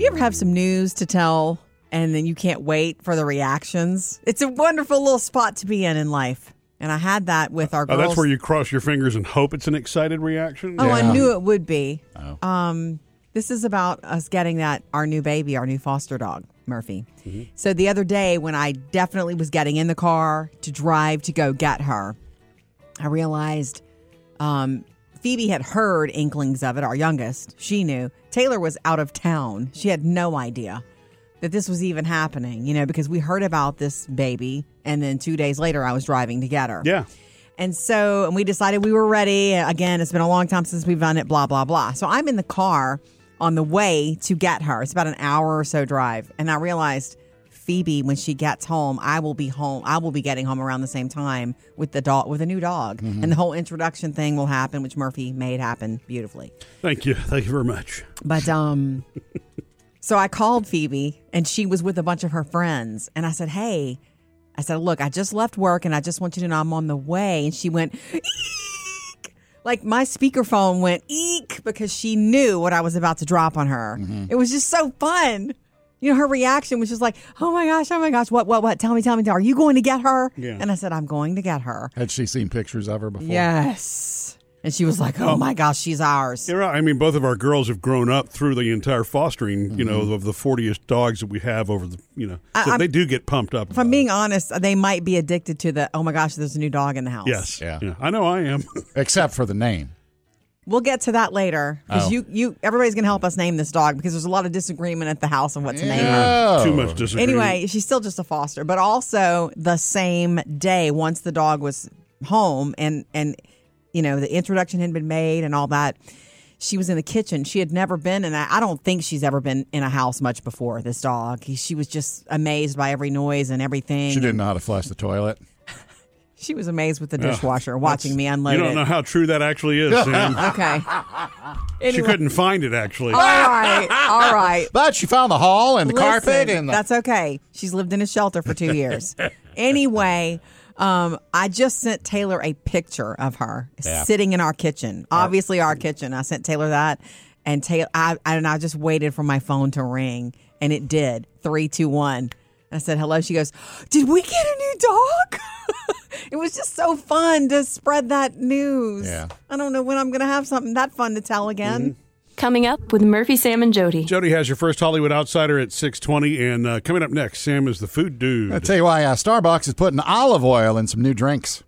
You ever have some news to tell and then you can't wait for the reactions? It's a wonderful little spot to be in in life. And I had that with our Oh, girls. that's where you cross your fingers and hope it's an excited reaction. Oh, I knew it would be. Oh. Um, this is about us getting that our new baby, our new foster dog, Murphy. So the other day, when I definitely was getting in the car to drive to go get her, I realized um, Phoebe had heard inklings of it. Our youngest, she knew. Taylor was out of town. She had no idea that this was even happening. You know, because we heard about this baby, and then two days later, I was driving to get her. Yeah. And so and we decided we were ready. Again, it's been a long time since we've done it, blah, blah, blah. So I'm in the car on the way to get her. It's about an hour or so drive. And I realized Phoebe, when she gets home, I will be home. I will be getting home around the same time with the dog, with a new dog. And the whole introduction thing will happen, which Murphy made happen beautifully. Thank you. Thank you very much. But um so I called Phoebe and she was with a bunch of her friends and I said, "Hey, I said, "Look, I just left work and I just want you to know I'm on the way." And she went eek. Like my speakerphone went eek because she knew what I was about to drop on her. It was just so fun. You know, her reaction was just like, "Oh my gosh, oh my gosh, what what what? Tell me, tell me, are you going to get her?" Yeah. And I said, "I'm going to get her." Had she seen pictures of her before? Yes. And she was like, "Oh my gosh, she's ours." You're right. I mean, both of our girls have grown up through the entire fostering, you know, mm-hmm. of the 40ish dogs that we have over the, you know, so I'm- they do get pumped up. If I'm about being it. honest, they might be addicted to the oh my gosh, there's a new dog in the house. Yes. Yeah. Yeah. I know I am. Except for the name. We'll get to that later because Oh. you you everybody's gonna help us name this dog because there's a lot of disagreement at the house on what to name her. Too much disagreement. Anyway, she's still just a foster, but also the same day once the dog was home and and you know the introduction had been made and all that. She was in the kitchen. She had never been in a, I don't think she's ever been in a house much before, this dog. She was just amazed by every noise and everything. She didn't know how to flush the toilet. She was amazed with the dishwasher watching me unload. It. You don't it. know how true that actually is, Sam. Okay. she couldn't find it, actually. All right. All right. But she found the hall and the carpet and the, that's okay. She's lived in a shelter for two years. anyway, um, I just sent Taylor a picture of her Yeah. sitting in our kitchen. Obviously, our kitchen. I sent Taylor that, and Taylor, I, and I just waited for my phone to ring, and it did. Three, two, one. I said hello. She goes, "Did we get a new dog?" it was just so fun to spread that news. Yeah. I don't know when I'm going to have something that fun to tell again. Coming up with Murphy, Sam, and Jody. Jody has your first Hollywood Outsider at 620. And uh, coming up next, Sam is the food dude. I'll tell you why uh, Starbucks is putting olive oil in some new drinks.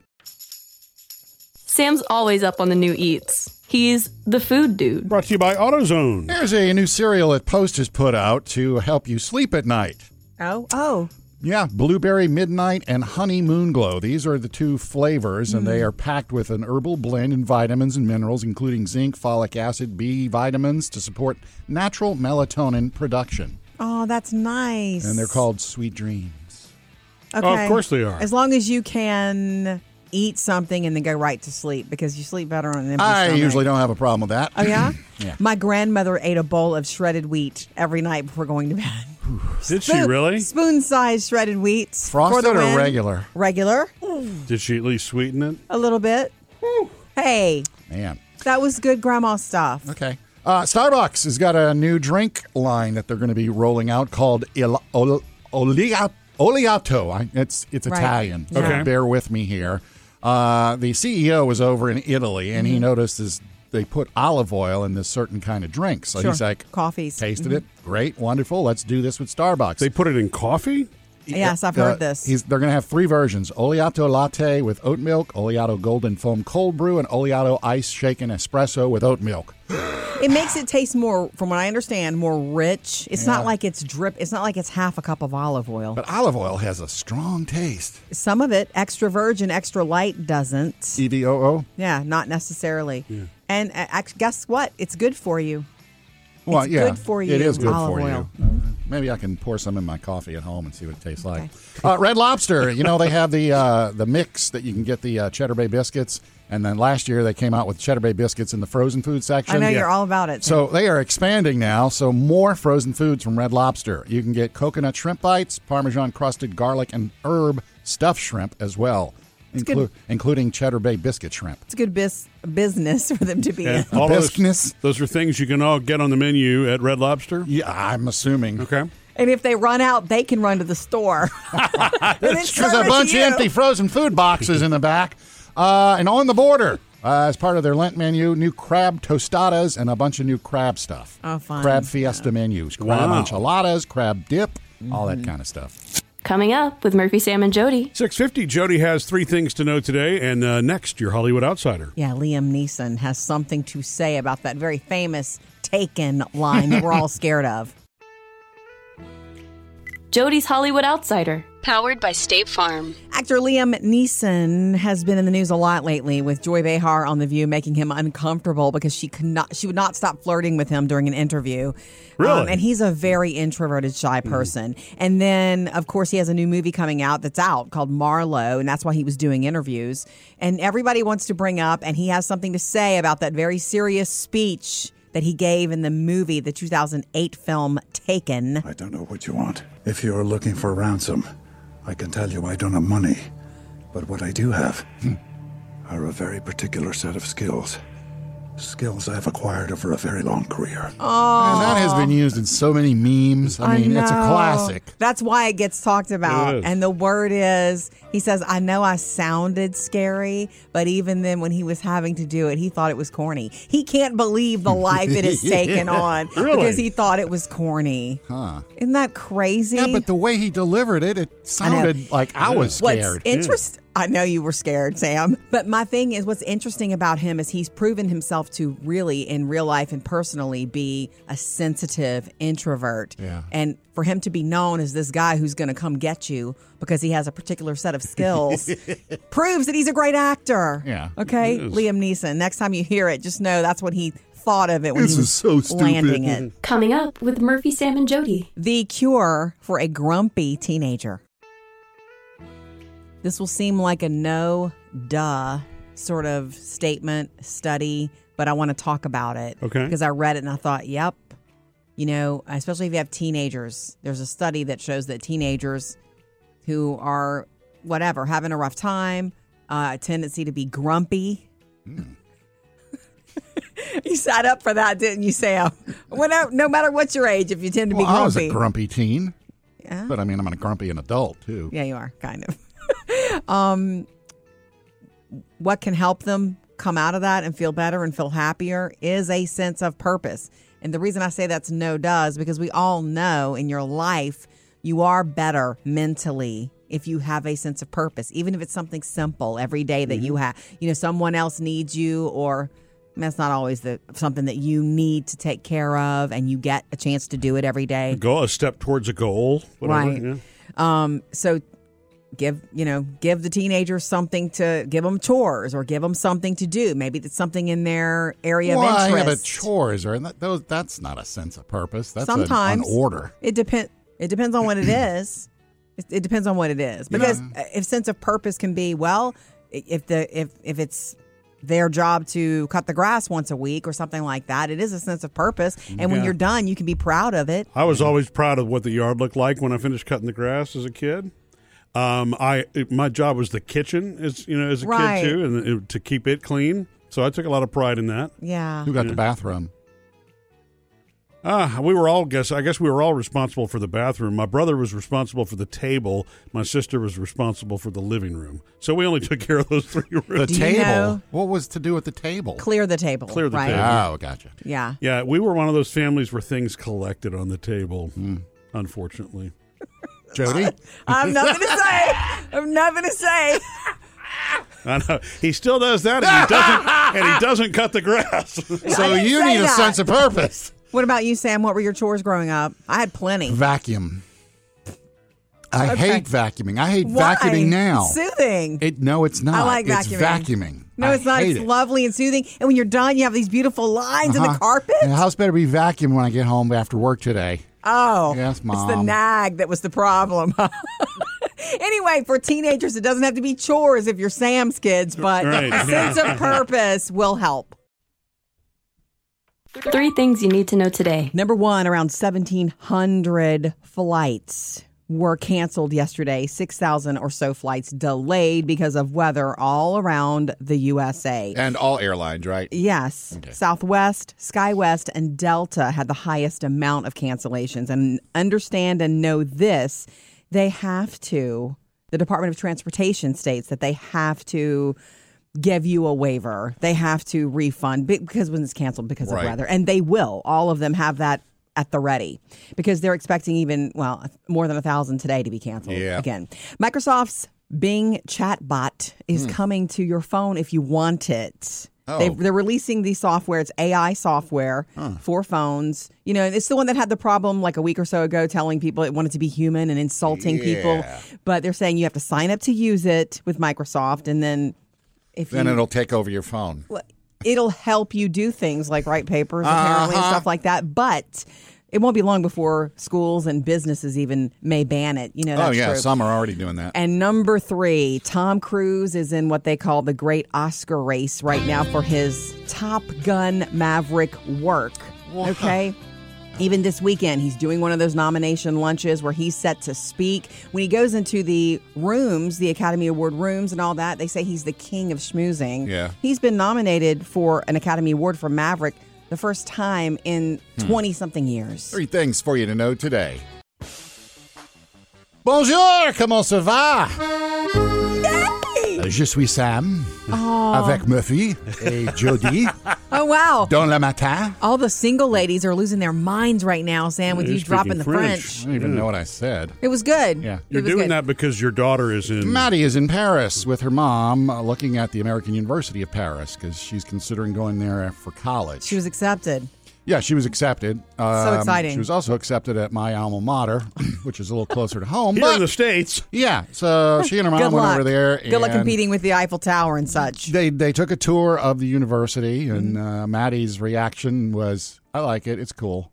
Sam's always up on the new eats. He's the food dude. Brought to you by AutoZone. There's a new cereal that Post has put out to help you sleep at night. Oh, oh, Yeah, blueberry midnight and honey moon glow. These are the two flavors, and Mm. they are packed with an herbal blend in vitamins and minerals, including zinc, folic acid, B vitamins to support natural melatonin production. oh, that's nice. And they're called Sweet Dreams. Okay. Oh, of course they are. As long as you can eat something and then go right to sleep because you sleep better on an empty I stomach. usually don't have a problem with that. Oh yeah? Yeah. My grandmother ate a bowl of shredded wheat every night before going to bed. Did she really? Spoon-sized shredded wheat. for Frosted the or win. regular? Regular, Did she at least sweeten it? a little bit. Hey, Man. that was good grandma stuff. Okay. Uh, Starbucks has got a new drink line that they're going to be rolling out called Il- Ol- Olia- Oliato. I, it's it's Right. Italian. so Okay. Bear with me here. Uh, the CEO was over in Italy and he Mm-hmm. noticed this. They put olive oil in this certain kind of drink. So he's like, Coffees. tasted it. Great, wonderful. Let's do this with Starbucks. They put it in coffee? Yes, I've Uh, heard this. He's, they're going to have three versions: Oleato latte with oat milk, Oleato golden foam cold brew, and Oleato ice shaken espresso with oat milk. It makes it taste more, from what I understand, more rich. It's Yeah. not like it's drip. It's not like it's half a cup of olive oil. But olive oil has a strong taste. Some of it, extra virgin, extra light, doesn't. E V O O. Yeah, not necessarily. And uh, guess what? It's good for you. Well, It's yeah, good for you, It is good olive for oil. you. Uh, maybe I can pour some in my coffee at home and see what it tastes like. Okay. Uh, Red Lobster, you know they have the uh, the mix that you can get the uh, Cheddar Bay biscuits, and then last year they came out with Cheddar Bay biscuits in the frozen food section. I know you're all about it. So they are expanding now. So more frozen foods from Red Lobster. You can get coconut shrimp bites, Parmesan crusted garlic and herb stuffed shrimp as well. Inclu- including Cheddar Bay biscuit shrimp. It's a good bis- business for them to be And in. all of those, those are things you can all get on the menu at Red Lobster. Yeah, I'm assuming. Okay. And if they run out, they can run to the store. And then There's a bunch of empty frozen food boxes in the back. Uh, and on the border, uh, as part of their Lent menu, new crab tostadas and a bunch of new crab stuff. Oh, fun. Crab fiesta menus, crab Wow. enchiladas, crab dip, all Mm-hmm. that kind of stuff. Coming up with Murphy, Sam, and Jody. 650, Jody has three things to know today. And uh, next, your Hollywood Outsider. Yeah, Liam Neeson has something to say about that very famous Taken line that we're all scared of. Jody's Hollywood Outsider. Powered by State Farm. Actor Liam Neeson has been in the news a lot lately with Joy Behar on The View making him uncomfortable because she could not she would not stop flirting with him during an interview. Um, Really? and he's a very introverted, shy person. And then of course he has a new movie coming out that's out called Marlowe, and that's why he was doing interviews. And everybody wants to bring up and he has something to say about that very serious speech that he gave in the movie, the 2008 film Taken. I don't know what you want. If you're looking for ransom, I can tell you I don't have money. But what I do have hmm. are a very particular set of skills. Skills I've acquired over a very long career. Oh, And that has been used in so many memes. I mean, it's a know. classic. That's why it gets talked about. It is. And the word is, he says, I know I sounded scary, but even then when he was having to do it, he thought it was corny. He can't believe the life it has taken on Really? because he thought it was corny. Huh. Isn't that crazy? Yeah, but the way he delivered it, it sounded like I was What's scared. interest? I know you were scared, Sam. But my thing is, what's interesting about him is he's proven himself to really, in real life and personally, be a sensitive introvert. Yeah. And for him to be known as this guy who's going to come get you because he has a particular set of skills proves that he's a great actor. Yeah. Okay, Liam Neeson. Next time you hear it, just know that's what he thought of it when This he was so landing it. Coming up with Murphy, Sam, and Jody. The cure for a grumpy teenager. This will seem like a no duh sort of statement, study, but I want to talk about it. Okay. Because I read it and I thought, yep. You know, especially if you have teenagers, there's a study that shows that teenagers who are whatever, having a rough time, uh, a tendency to be grumpy. you sat up for that, didn't you, Sam? Whenever, no matter what your age, if you tend to be well, I was grumpy. a grumpy teen, Yeah. but I mean, I'm a grumpy an adult too. Yeah, you are kind of. um, what can help them come out of that and feel better and feel happier is a sense of purpose. And the reason I say that's no does because we all know in your life you are better mentally if you have a sense of purpose, even if it's something simple every day that you have. You know, someone else needs you, or that's not always the something that you need to take care of, and you get a chance to do it every day. Go a step towards a goal. Whatever. Right. yeah. Um, so give you know give the teenagers something to give them chores or give them something to do. Maybe it's something in their area Well, of yeah, interest. but chores are that, those. That's not a sense of purpose. That's an- Sometimes an order. It depend. It depends on what it is. It, it depends on what it is because uh, if sense of purpose can be well, if the if if it's their job to cut the grass once a week or something like that, it is a sense of purpose. And when you're done, you can be proud of it. I was always proud of what the yard looked like when I finished cutting the grass as a kid. Um, I my job was the kitchen, as you know, as a Right. kid too, and it, to keep it clean. So I took a lot of pride in that. Yeah. Who got the bathroom? Ah, we were all guess. I guess we were all responsible for the bathroom. My brother was responsible for the table. My sister was responsible for the living room. So we only took care of those three The rooms. Do you table. know- What was to do with the table? Clear the table. Clear the right? table. Oh, gotcha. Yeah. yeah, we were one of those families where things collected on the table. Unfortunately, Jody. I have nothing to say. I have nothing to say. I know he still does that, and he doesn't, and he doesn't cut the grass. so didn't you say need a that. sense of purpose. What about you, Sam? What were your chores growing up? I had plenty. Vacuum. I Okay. hate vacuuming. I hate Why? vacuuming now. It's soothing. It no, it's not. I like It's vacuuming. vacuuming. no, I it's not. hate It's it. lovely and soothing. And when you're done, you have these beautiful lines in the Uh-huh. carpet. And the house better be vacuumed when I get home after work today. Oh, Yes, It's the nag that was the problem. anyway, for teenagers, it doesn't have to be chores if you're Sam's kids, but Right. a sense of purpose will help. Three things you need to know today. Number one, around 1,700 flights were canceled yesterday. 6,000 or so flights delayed because of weather all around the USA. And all airlines, right? Yes. Southwest, SkyWest, and Delta had the highest amount of cancellations. And understand and know this they have to, the Department of Transportation states that they have to give you a waiver. They have to refund because when it's canceled because Right. of weather. And they will. All of them have that at the ready because they're expecting even, well, more than a thousand today to be canceled Yeah. again. Microsoft's Bing chatbot is hmm. coming to your phone if you want it. Oh. They've, they're releasing the software. It's AI software for phones. You know, it's the one that had the problem like a week or so ago telling people it wanted to be human and insulting people. But they're saying you have to sign up to use it with Microsoft, and then if Then you, it'll take over your phone. It'll help you do things like write papers apparently and Uh-huh. stuff like that. But it won't be long before schools and businesses even may ban it. You know, that's oh yeah, true. some are already doing that. And number three, Tom Cruise is in what they call the great Oscar race right now for his Top Gun Maverick work. Okay. Even this weekend, he's doing one of those nomination lunches where he's set to speak. When he goes into the rooms, the Academy Award rooms and all that, they say he's the king of schmoozing. Yeah. He's been nominated for an Academy Award for Maverick the first time in hmm. 20 something years. Three things for you to know today. Bonjour, comment ça va? Je suis Sam, avec Murphy et Jody, Oh, wow. dans le matin. All the single ladies are losing their minds right now, Sam, with You're you dropping the French. French. I don't even know what I said. It was good. Yeah. You're it was doing good. that because your daughter is in. Maddie is in Paris with her mom, uh, looking at the American University of Paris because she's considering going there for college. She was accepted. Yeah, she was accepted. Um, exciting. She was also accepted at my alma mater, which is a little closer to home. Here but in the States. yeah, so she and her mom went luck. over there. Good luck competing with the Eiffel Tower and such. they they took a tour of the university, and Mm-hmm. uh, Maddie's reaction was, "I like it. It's cool."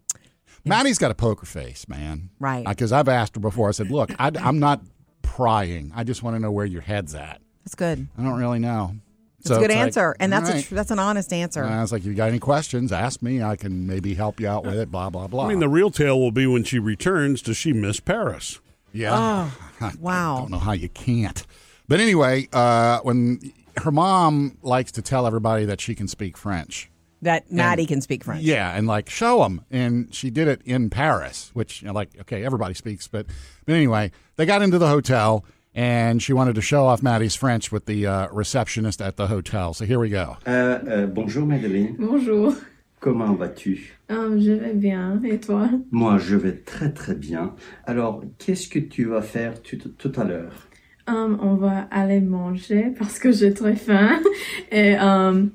Maddie's got a poker face, man. Right. Because I've asked her before. I said, "Look, I, am not prying. I just want to know where your head's at. That's good. I don't really know." That's a good it's like, answer, and that's all a tr- that's an honest answer. And I was like, "You got any questions? Ask me. I can maybe help you out with it." Blah blah blah. I mean, the real tale will be when she returns. Does she miss Paris? yeah. Wow. I Oh, wow. don't know how you can't. But anyway, uh, when her mom likes to tell everybody that she can speak French. that Maddie can speak French. Yeah, and like show them, and she did it in Paris, which you know, like okay, everybody speaks, but but anyway, they got into the hotel, and she wanted to show off Maddie's French with the uh, receptionist at the hotel. So here we go. Euh, euh, bonjour Madeleine, Bonjour, comment vas-tu? Euh, je vais bien et toi? Moi je vais très très bien. Alors qu'est-ce que tu vas faire tout, tout à l'heure? Euh, On va aller manger parce que j'ai très faim et euh,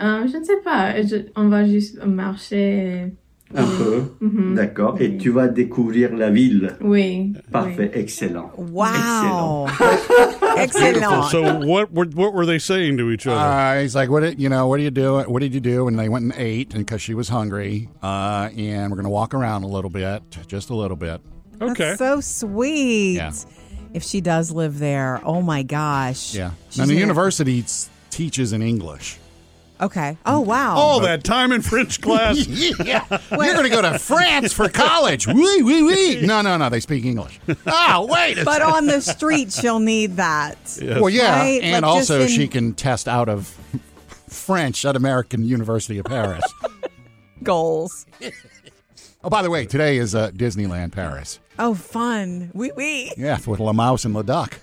euh, je ne sais pas, je- on va juste marcher. Un peu, Mhm. d'accord. Et tu vas découvrir la ville. Oui. Parfait, excellent. Wow. Beautiful. Excellent. So what were what were they saying to each other? Uh, he's like, "What did you know? What are you doing? What did you do?" And they went and ate, and because she was hungry, uh, and we're gonna walk around a little bit, just a little bit. okay. That's so sweet. Yeah. If she does live there, oh my gosh. Yeah. She's Now the university teaches in English. Okay. Oh wow. All that time in French class. yeah. You're going to go to France for college. Wee, wee, wee. No, no, no. They speak English. Oh, wait. But on the street, she'll need that. Well, yeah, Right? and Like, also in- she can test out of French at American University of Paris. Goals. oh, by the way, today is uh, Disneyland Paris. Oh, fun. Wee wee. Yeah, with La Mouse and La Duck.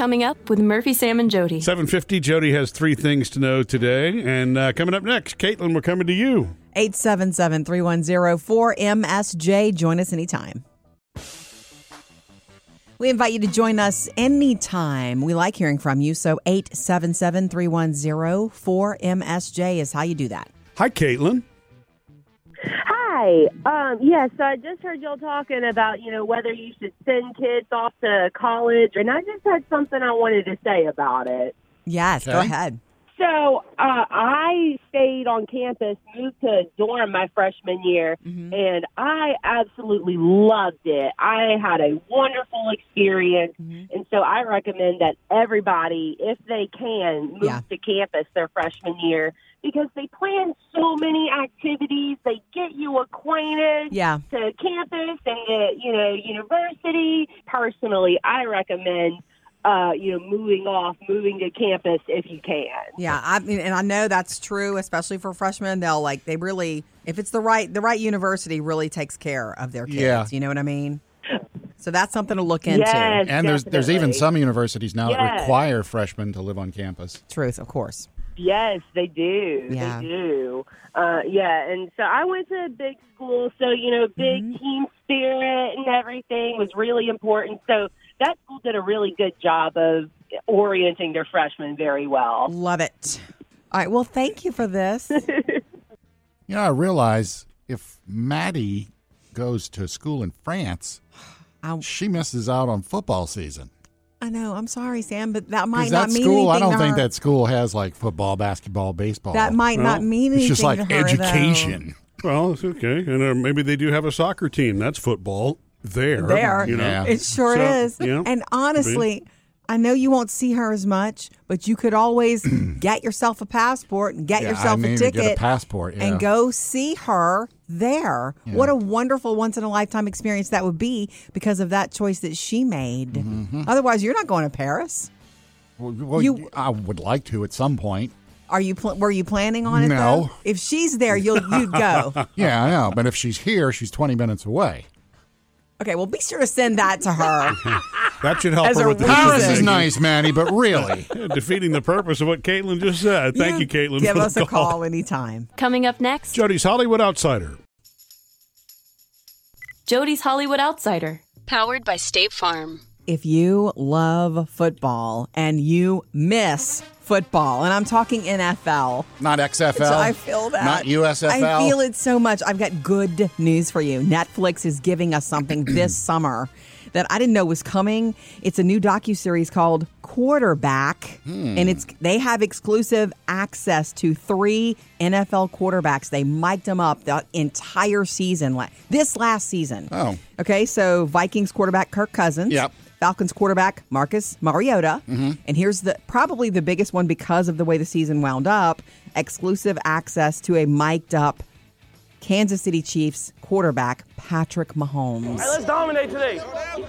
Coming up with Murphy, Sam, and Jody. 750, Jody has three things to know today. And uh, coming up next, Caitlin, we're coming to you. 877 310 4MSJ. Join us anytime. We invite you to join us anytime. We like hearing from you. So 877 310 4MSJ is how you do that. Hi, Caitlin. Hi. Um, yes, So I just heard y'all talking about, you know, whether you should send kids off to college, and I just had something I wanted to say about it. Yes, go ahead. So, uh, I stayed on campus, moved to a dorm my freshman year, and I absolutely loved it. I had a wonderful experience, and so I recommend that everybody, if they can, move Yeah. to campus their freshman year because they plan so many activities. They get you acquainted Yeah. to campus and the you know university. Personally, I recommend uh, you know moving off, moving to campus if you can. Yeah, I mean, and I know that's true, especially for freshmen. They'll like they really, if it's the right the right university, really takes care of their kids. Yeah. You know what I mean? So that's something to look into. Yes. And there's there's even some universities now that require freshmen to live on campus. Truth, of course. Yes, they do. Yeah. They do. Uh, yeah, and so I went to a big school, so you know, big Mm-hmm. team spirit and everything was really important. So that school did a really good job of orienting their freshmen very well. Love it. All right. Well, thank you for this. You know, I realize if Maddie goes to school in France, I, she misses out on football season. I know. I'm sorry, Sam, but that might not that mean school, I don't to think her. that school has like football, basketball, baseball. that might not mean anything it's just like to her, though. education. Well, it's okay. And uh, maybe they do have a soccer team. That's football. There. There, You know? Yeah. it sure So, is. you know, and honestly, I know you won't see her as much, but you could always get yourself a passport and get Yeah, yourself I a ticket get a passport, yeah. and go see her there. What a wonderful once in a lifetime experience that would be because of that choice that she made. Mm-hmm. Otherwise, you're not going to Paris. Well, well, You- I would like to at some point. Are you? Pl- were you planning on it? No. though? If she's there, you'll you'd go. Yeah, I know. But if she's here, she's 20 minutes away. Okay, well, be sure to send that to her. That should help As her a with the reason. Paris is nice, Maddie, but really. Yeah, defeating the purpose of what Caitlin just said. Thank you, Caitlin. Give for us the a call anytime. Coming up next, Jody's Hollywood Outsider. Jody's Hollywood Outsider. Powered by State Farm. If you love football and you miss football, and I'm talking NFL. Not XFL. So I feel that. Not USFL. I feel it so much. I've got good news for you. Netflix is giving us something this summer that I didn't know was coming. It's a new docu-series called Quarterback hmm. and it's they have exclusive access to 3 NFL quarterbacks. They mic'd them up the entire season this last season. Oh. Okay, so Vikings quarterback Kirk Cousins. Yep. Falcons quarterback Marcus Mariota. Mm-hmm. And here's the probably the biggest one because of the way the season wound up, exclusive access to a mic'd up Kansas City Chiefs quarterback Patrick Mahomes. Let's dominate today.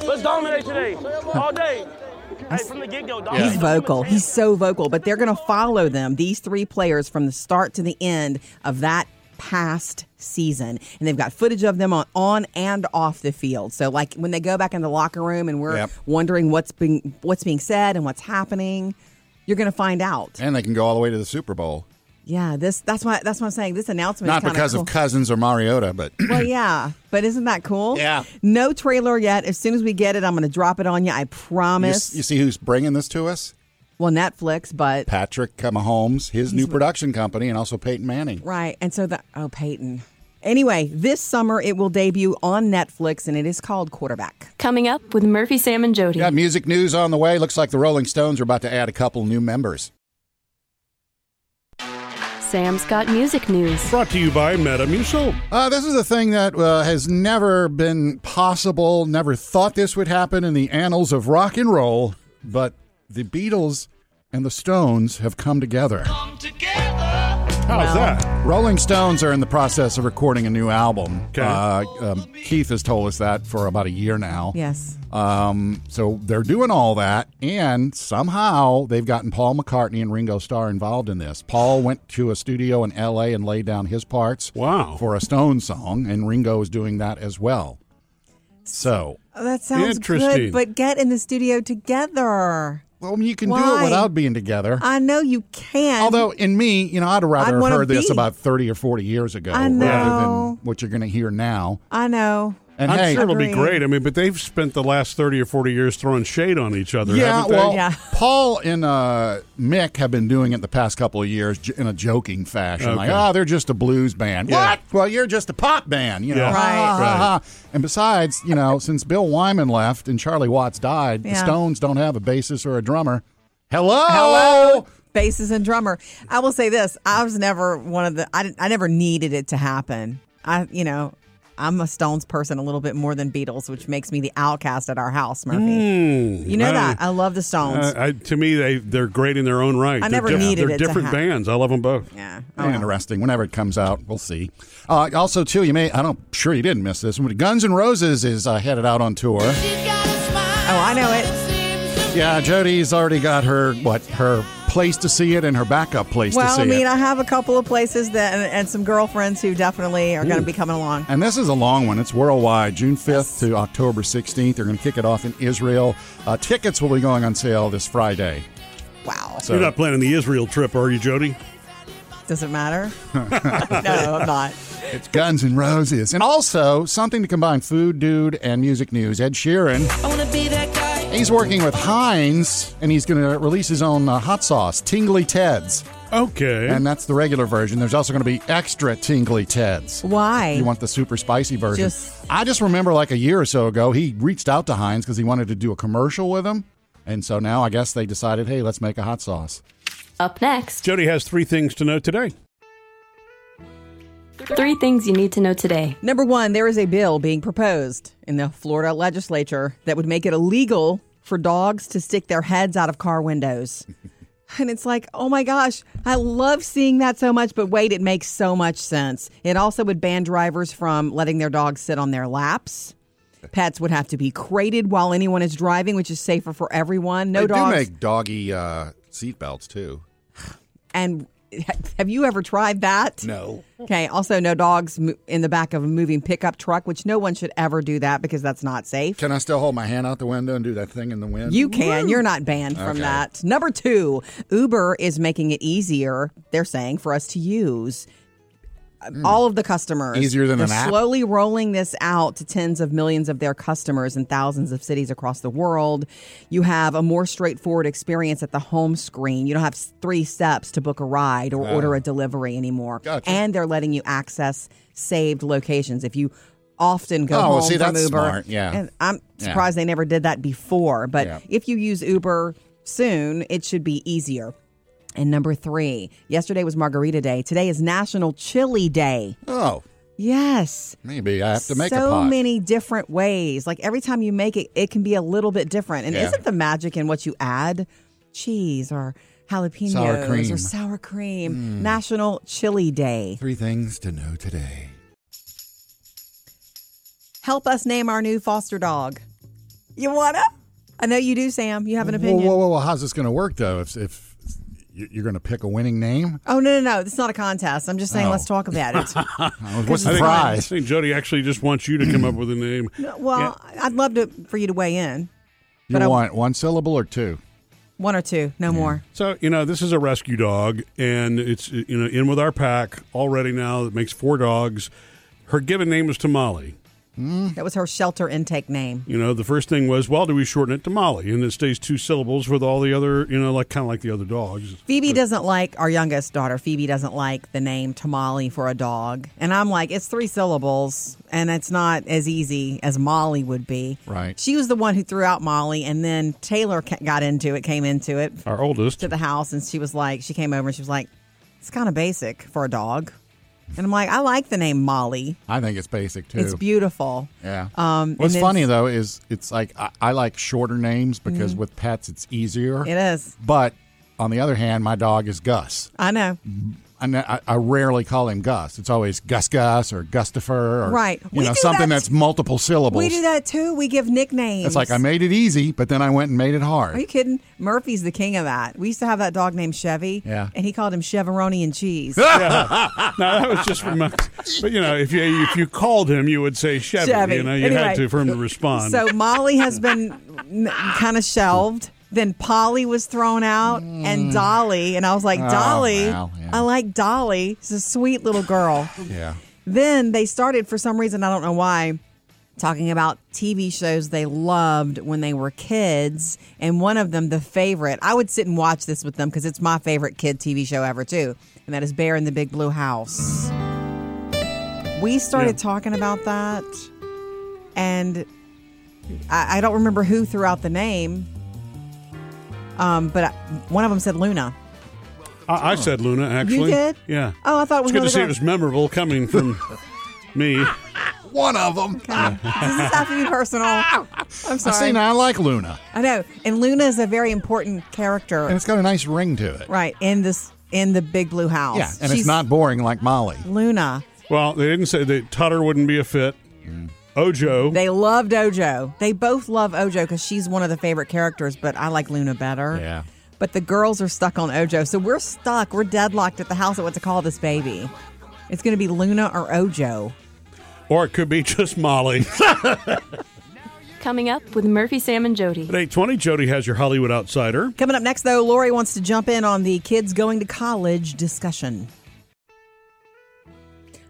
Let's dominate today. All day. Hey, from the get go, He's vocal. He's so vocal, but they're going to follow them, these three players, from the start to the end of that past season. And they've got footage of them on, on and off the field. So, like when they go back in the locker room and we're Yep. wondering what's being what's being said and what's happening, you're going to find out. And they can go all the way to the Super Bowl. Yeah, this that's why that's what I'm saying. This announcement Not because cool. of Cousins or Mariota, but Well, yeah, but isn't that cool? Yeah. No trailer yet. As soon as we get it, I'm going to drop it on you. I you, promise. you see who's bringing this to us? Well, Netflix, but Patrick Mahomes, his new production company, and also Peyton Manning. right. And so the oh, Peyton. Anyway, this summer it will debut on Netflix, and it is called Quarterback. Coming up with Murphy, Sam, and Jody. Got music news on the way. Looks like the Rolling Stones are about to add a couple new members. Sam's got music news. Brought to you by Metamucil. Uh, this is a thing that uh, has never been possible, never thought this would happen in the annals of rock and roll, but the Beatles and the Stones have come together. How's that? Rolling Stones are in the process of recording a new album. Okay. Uh, um, Keith has told us that for about a year now. Yes. Um, so they're doing all that, and somehow they've gotten Paul McCartney and Ringo Starr involved in this. Paul went to a studio in L.A. and laid down his parts Wow. for a Stone song, and Ringo is doing that as well. So, Oh, that sounds Interesting. good, but get in the studio together. Well, I mean, you can do it without being together. I know you can. Although, in me, you know, I'd rather I'd have heard this about 30 or 40 years ago I rather than what you're going to hear now. I know. And I'm hey, sure it'll be great. I mean, but they've spent the last 30 or 40 years throwing shade on each other, Yeah, haven't they? well, Yeah. Paul and uh, Mick have been doing it the past couple of years j- in a joking fashion, like, Okay. "Oh, they're just a blues band." Yeah. What? Well, you're just a pop band, you know? Yeah. Right. ha, ha, Right. ha. And besides, you know, since Bill Wyman left and Charlie Watts died, the Stones don't have a bassist or a drummer. Hello. Hello. Bassist and drummer. I will say this: I was never one of the. I, didn't- I never needed it to happen. I, you know, I'm a Stones person a little bit more than Beatles, which makes me the outcast at our house, Murphy. Mm, You know I- that. I love the Stones. Uh, I, to me, they they're great in their own right. I They're never needed They're it to different bands. I love them both. yeah. Interesting. Whenever it comes out, we'll see. Uh, also, too, you may, I don't, sure you didn't miss this. but Guns N' Roses is uh, headed out on tour. Oh, I know it. Yeah, Jody's already got her, what, her place to see it and her backup place Well, to see it. Well, I mean, it. I have a couple of places that and, and some girlfriends who definitely are going to be coming along. And this is a long one. It's worldwide, June 5th to October 16th. They're going to kick it off in Israel. Uh, tickets will be going on sale this Friday. Wow. So, You're not planning the Israel trip, are you, Jody? Does it matter? no, I'm not. It's Guns N' Roses. And also, something to combine food, dude, and music news. Ed Sheeran. I He's working with Heinz, and he's going to release his own uh, hot sauce, Tingly Ted's. Okay. And that's the regular version. There's also going to be extra Tingly Ted's. Why? You want the super spicy version? Just- I just remember like a year or so ago, he reached out to Heinz because he wanted to do a commercial with him. And so now I guess they decided, hey, let's make a hot sauce. Up next, Jody has three things to know today. three things you need to know today. Number one, there is a bill being proposed in the Florida legislature that would make it illegal for dogs to stick their heads out of car windows. And it's like, oh my gosh, I love seeing that so much. But wait, it makes so much sense. It also would ban drivers from letting their dogs sit on their laps. Pets would have to be crated while anyone is driving, which is safer for everyone. No they dogs. do make doggy uh, seatbelts too. and have you ever tried that? No. Okay. Also, no dogs in the back of a moving pickup truck, which no one should ever do that because that's not safe. Can I still hold my hand out the window and do that thing in the wind? You can. You're not banned from Okay. that. Number two, Uber is making it easier, they're saying, for us to use. Mm. All of the customers. Easier than They're an app? slowly rolling this out to tens of millions of their customers in thousands of cities across the world. You have a more straightforward experience at the home screen. You don't have three steps to book a ride or Wow. order a delivery anymore. Gotcha. And they're letting you access saved locations. If you often go Oh, well, home see, from that's Uber, smart. Yeah. and I'm Yeah. surprised they never did that before. But Yeah. if you use Uber soon, it should be easier. And number three, yesterday was Margarita Day. Today is National Chili Day. Oh, Yes. maybe I have to make so a pot. many different ways. Like every time you make it, it can be a little bit different. And Yeah. isn't the magic in what you add? Cheese or jalapenos Sour. Mm. or sour cream. National Chili Day. Three things to know today. Help us name our new foster dog. You wanna? I know you do, Sam. You have an opinion. whoa, whoa, whoa. How's this going to work, though? If, if you're going to pick a winning name? Oh no, no, no! It's not a contest. I'm just saying, Oh. let's talk about it. What's the I think, I think Jody actually just wants you to come up with a name. well, I'd love to for you to weigh in. You but I- want one syllable or two? One or two, no more. So you know, this is a rescue dog, and it's you know in with our pack already now. That makes four dogs. Her given name was Tamale. Hmm? That was her shelter intake name. You know, the first thing was, well, do we shorten it to Molly? And it stays two syllables with all the other, you know, like kind of like the other dogs. Phoebe doesn't like our youngest daughter. Phoebe doesn't like the name Tamale for a dog, and I'm like, it's three syllables, and it's not as easy as Molly would be. Right. She was the one who threw out Molly, and then Taylor got into it, came into it Our oldest. to the house, and she was like, she came over and she was like, it's kind of basic for a dog, and I'm like, I like the name Molly. I think it's basic, too. It's beautiful. Yeah. Um, What's funny though is it's like I, I like shorter names because with pets it's easier. Mm-hmm. It is. But on the other hand, my dog is Gus. I know. And I, I rarely call him Gus. It's always Gus Gus or Gustifer or Right. you We know something that- that's multiple syllables. We do that too. We give nicknames. It's like I made it easy, but then I went and made it hard. Are you kidding? Murphy's the king of that. We used to have that dog named Chevy. Yeah. And he called him Cheveroni and cheese. yeah. No, that was just from. my- But you know, if you if you called him, you would say Chevy. Chevy. You know, you Anyway. had to for him to respond. so Molly has been kind of shelved. Then Polly was thrown out, and mm. Dolly, and I was like, Oh, Dolly, yeah. I like Dolly. She's a sweet little girl. yeah. Then they started, for some reason, I don't know why, talking about TV shows they loved when they were kids. And one of them, the favorite, I would sit and watch this with them because it's my favorite kid TV show ever, too. And that is Bear in the Big Blue House. We started Yeah. talking about that, and I, I don't remember who threw out the name. Um, but I, one of them said Luna. I, I said Luna. Actually, did? Yeah. Oh, I thought it was It's good to another see it girl. was memorable coming from me. One of them. Does this have to be personal? I'm I sorry. see. Now I like Luna, I know. And Luna is a very important character, and it's got a nice ring to it. right, in this in the big blue house. Yeah, and She's it's not boring like Molly. Luna. Well, they didn't say that Tutter wouldn't be a fit. Ojo. They loved Ojo. They both love Ojo because she's one of the favorite characters, but I like Luna better. Yeah. But the girls are stuck on Ojo. So we're stuck. We're deadlocked at the house at what to call this baby. It's going to be Luna or Ojo. or it could be just Molly. Coming up with Murphy, Sam, and Jody. At 820, Jody has your Hollywood Outsider. Coming up next, though, Lori wants to jump in on the kids going to college discussion.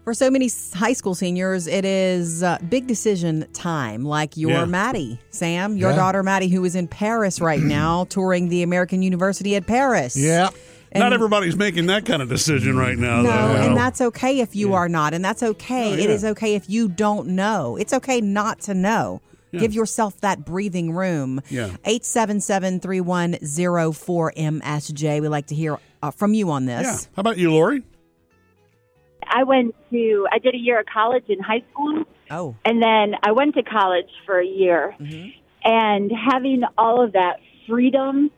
For so many high school seniors, it is uh, big decision time. Like your Yeah. Maddie, Sam, your Yeah. daughter Maddie, who is in Paris right now, touring the American University at Paris. Yeah. Not everybody's making that kind of decision right now, No, though. and that's okay if you are not, and that's okay. Oh, yeah. is okay if you don't know. It's okay not to know. Give yourself that breathing room. Yeah. 877 3104 MSJ. We like to hear uh, from you on this. Yeah. How about you, Lori? I went to, I did a year of college in high school, Oh. and then I went to college for a year. Mm-hmm. And having all of that freedom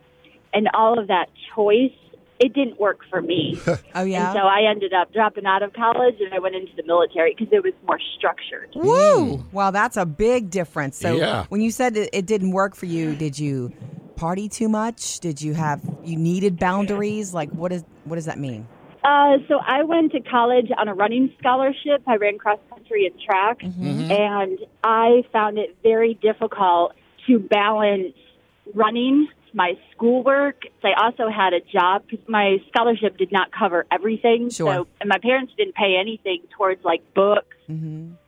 and all of that choice, it didn't work for me. Oh, yeah. And so I ended up dropping out of college and I went into the military because it was more structured. Woo! Well, that's a big difference. So Yeah. when you said it, it didn't work for you, did you party too much? Did you have you needed boundaries? Like what is what does that mean? Uh, so I went to college on a running scholarship. I ran cross country and track, and I found it very difficult to balance running, my schoolwork. I also had a job because my scholarship did not cover everything. Sure. So, and my parents didn't pay anything towards like books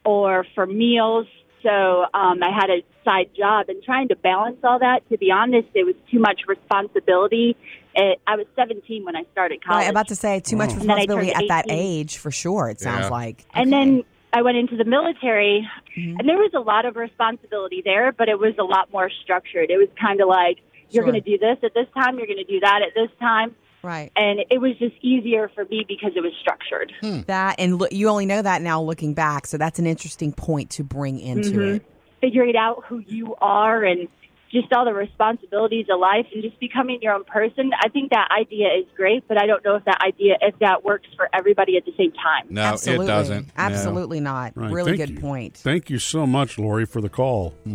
or for meals. So um, I had a side job, and trying to balance all that. To be honest, it was too much responsibility. It, I was 17 when I started college. Right, about to say too much And then responsibility at that age for sure. It sounds Yeah. like. And then I went into the military, Mm-hmm. and there was a lot of responsibility there, but it was a lot more structured. It was kind of like, you're Sure. going to do this at this time, you're going to do that at this time. right. And it was just easier for me because it was structured. That and look, you only know that now looking back. So that's an interesting point to bring into Mhm. it. Figuring out who you are and just all the responsibilities of life and just becoming your own person. I think that idea is great, but I don't know if that idea, if that works for everybody at the same time. No, Absolutely. it doesn't. No. Absolutely not. Right. Really Thank good you. point. Thank you so much, Lori, for the call. Hmm.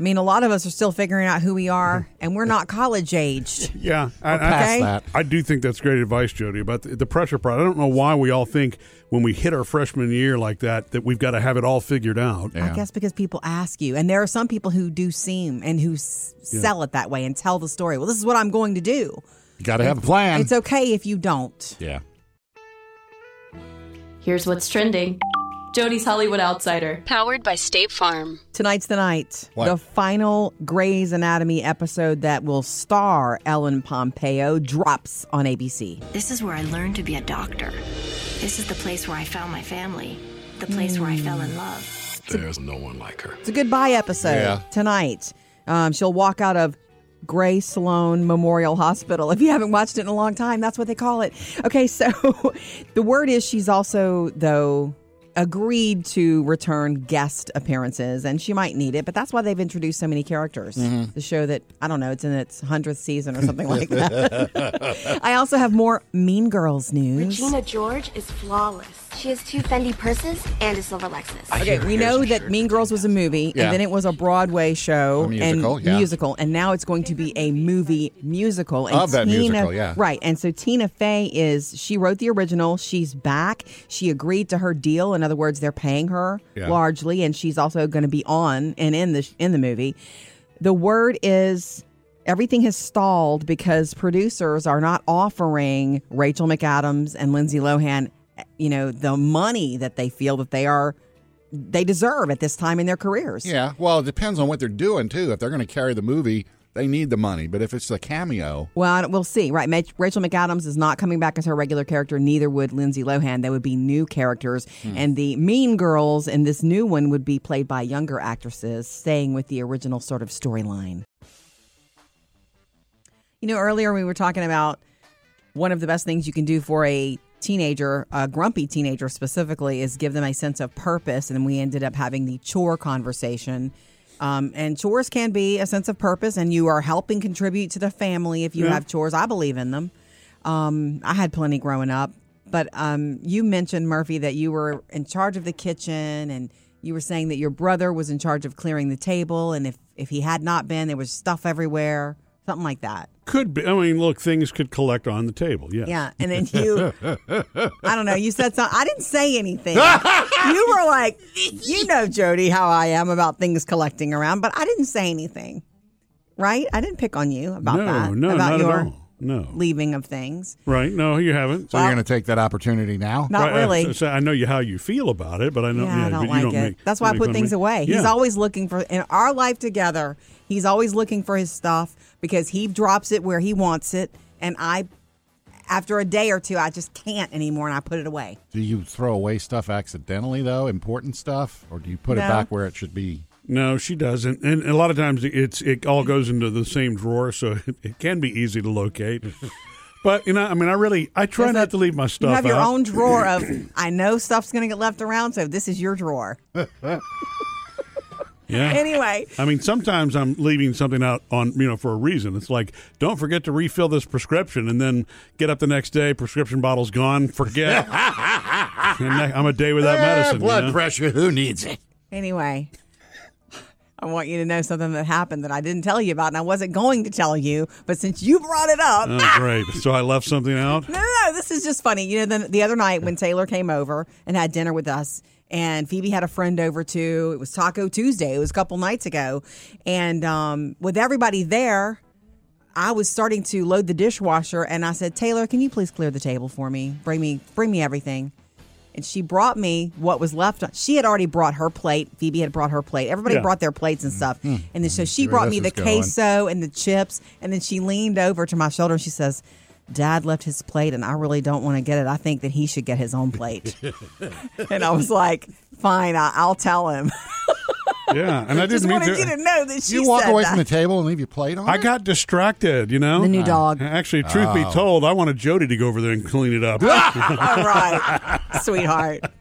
I mean, a lot of us are still figuring out who we are, mm-hmm. and we're not college aged. Yeah, I, past Okay. that. I do think that's great advice, Jody, about the, the pressure part. I don't know why we all think when we hit our freshman year like that that we've got to have it all figured out. I guess because people ask you, and there are some people who do seem and who s- sell it that way and tell the story. Well, this is what I'm going to do. You got to have a plan. It's okay if you don't. yeah. Here's what's trending Jody's Hollywood Outsider. Powered by State Farm. Tonight's the night. What? The final Grey's Anatomy episode that will star Ellen Pompeo drops on ABC. This is where I learned to be a doctor. This is the place where I found my family, the place where I fell in love. There's no one like her. It's a goodbye episode Yeah. tonight. Um, she'll walk out of Grey Sloan Memorial Hospital. If you haven't watched it in a long time, that's what they call it. Okay, so the word is she's also, though, agreed to return guest appearances, and she might need it, but that's why they've introduced so many characters. Mm-hmm. The show that, I don't know, it's in its 100th season or something like that. I also have more Mean Girls news. Regina George is flawless. She has two Fendi purses and a silver Lexus. Okay, we know that Mean Girls was a movie, Yeah. and then it was a Broadway show A musical, and yeah. musical, and now it's going to be a movie musical. And Of that musical, yeah. right. And so Tina Fey is she wrote the original. She's back. She agreed to her deal. In other words, they're paying her Yeah. largely, and she's also going to be on and in the in the movie. The word is. Everything has stalled because producers are not offering Rachel McAdams and Lindsay Lohan, you know, the money that they feel that they are they deserve at this time in their careers. Yeah. Well, it depends on what they're doing, too. If they're going to carry the movie, they need the money. But if it's a cameo, Well, we'll see. Right. Rachel McAdams is not coming back as her regular character. Neither would Lindsay Lohan. They would be new characters. Hmm. And the Mean Girls in this new one would be played by younger actresses, staying with the original sort of storyline. You know, earlier we were talking about one of the best things you can do for a teenager, a grumpy teenager specifically, is give them a sense of purpose. And we ended up having the chore conversation. Um, and chores can be a sense of purpose, and you are helping contribute to the family if you Yeah. have chores. I believe in them. Um, I had plenty growing up, but um, you mentioned Murphy that you were in charge of the kitchen, and you were saying that your brother was in charge of clearing the table, and if if he had not been, there was stuff everywhere, something like that. Could be. I mean, look, things could collect on the table. Yeah. Yeah, and then you, I don't know, you said something. I didn't say anything. you were like, you know, Jody, how I am about things collecting around, but I didn't say anything. Right? I didn't pick on you about no, that. no, about not your at all. No. leaving of things. Right? No, you haven't. So you're going to take that opportunity now? Not Right, I- really. so I know you how you feel about it, but I know. Yeah, I don't but you like don't it. make- That's why I put things me. away. He's always looking for in our life together. He's always looking for his stuff because he drops it where he wants it, and I, after a day or two, I just can't anymore, and I put it away. Do you throw away stuff accidentally, though, important stuff? Or do you put it back where it should be? No, she doesn't, and a lot of times it's it all goes into the same drawer, so it, it can be easy to locate. but you know, I mean, I really I try Is not that- to leave my stuff. You have your out. own drawer of. I know stuff's going to get left around, so this is your drawer. Yeah. Anyway. I mean, sometimes I'm leaving something out on, you know, for a reason. It's like, don't forget to refill this prescription, and then get up the next day, prescription bottle's gone, forget. and I'm a day without Eh, medicine. you blood know? pressure. Who needs it? Anyway, I want you to know something that happened that I didn't tell you about, and I wasn't going to tell you, but since you brought it up, Oh, great. So I left something out? No, no, no. This is just funny. You know, the, the other night when Taylor came over and had dinner with us, and Phoebe had a friend over too. It was Taco Tuesday. It was a couple nights ago. And um, with everybody there, I was starting to load the dishwasher, and I said, Taylor, can you please clear the table for me? Bring me, bring me everything. And she brought me what was left. On, She had already brought her plate. Phoebe had brought her plate. Everybody Yeah. brought their plates and stuff. And then so she where brought me the queso and the chips. And then she leaned over to my shoulder and she says, Dad left his plate and I really don't want to get it. I think that he should get his own plate. and I was like, fine, I, I'll tell him. Yeah. And I didn't mean wanted to. you to know that she you walk said away that. from the table and leave your plate on? I got distracted, you know? The new dog. Actually, truth be Oh. told, I wanted Jody to go over there and clean it up. All right, sweetheart.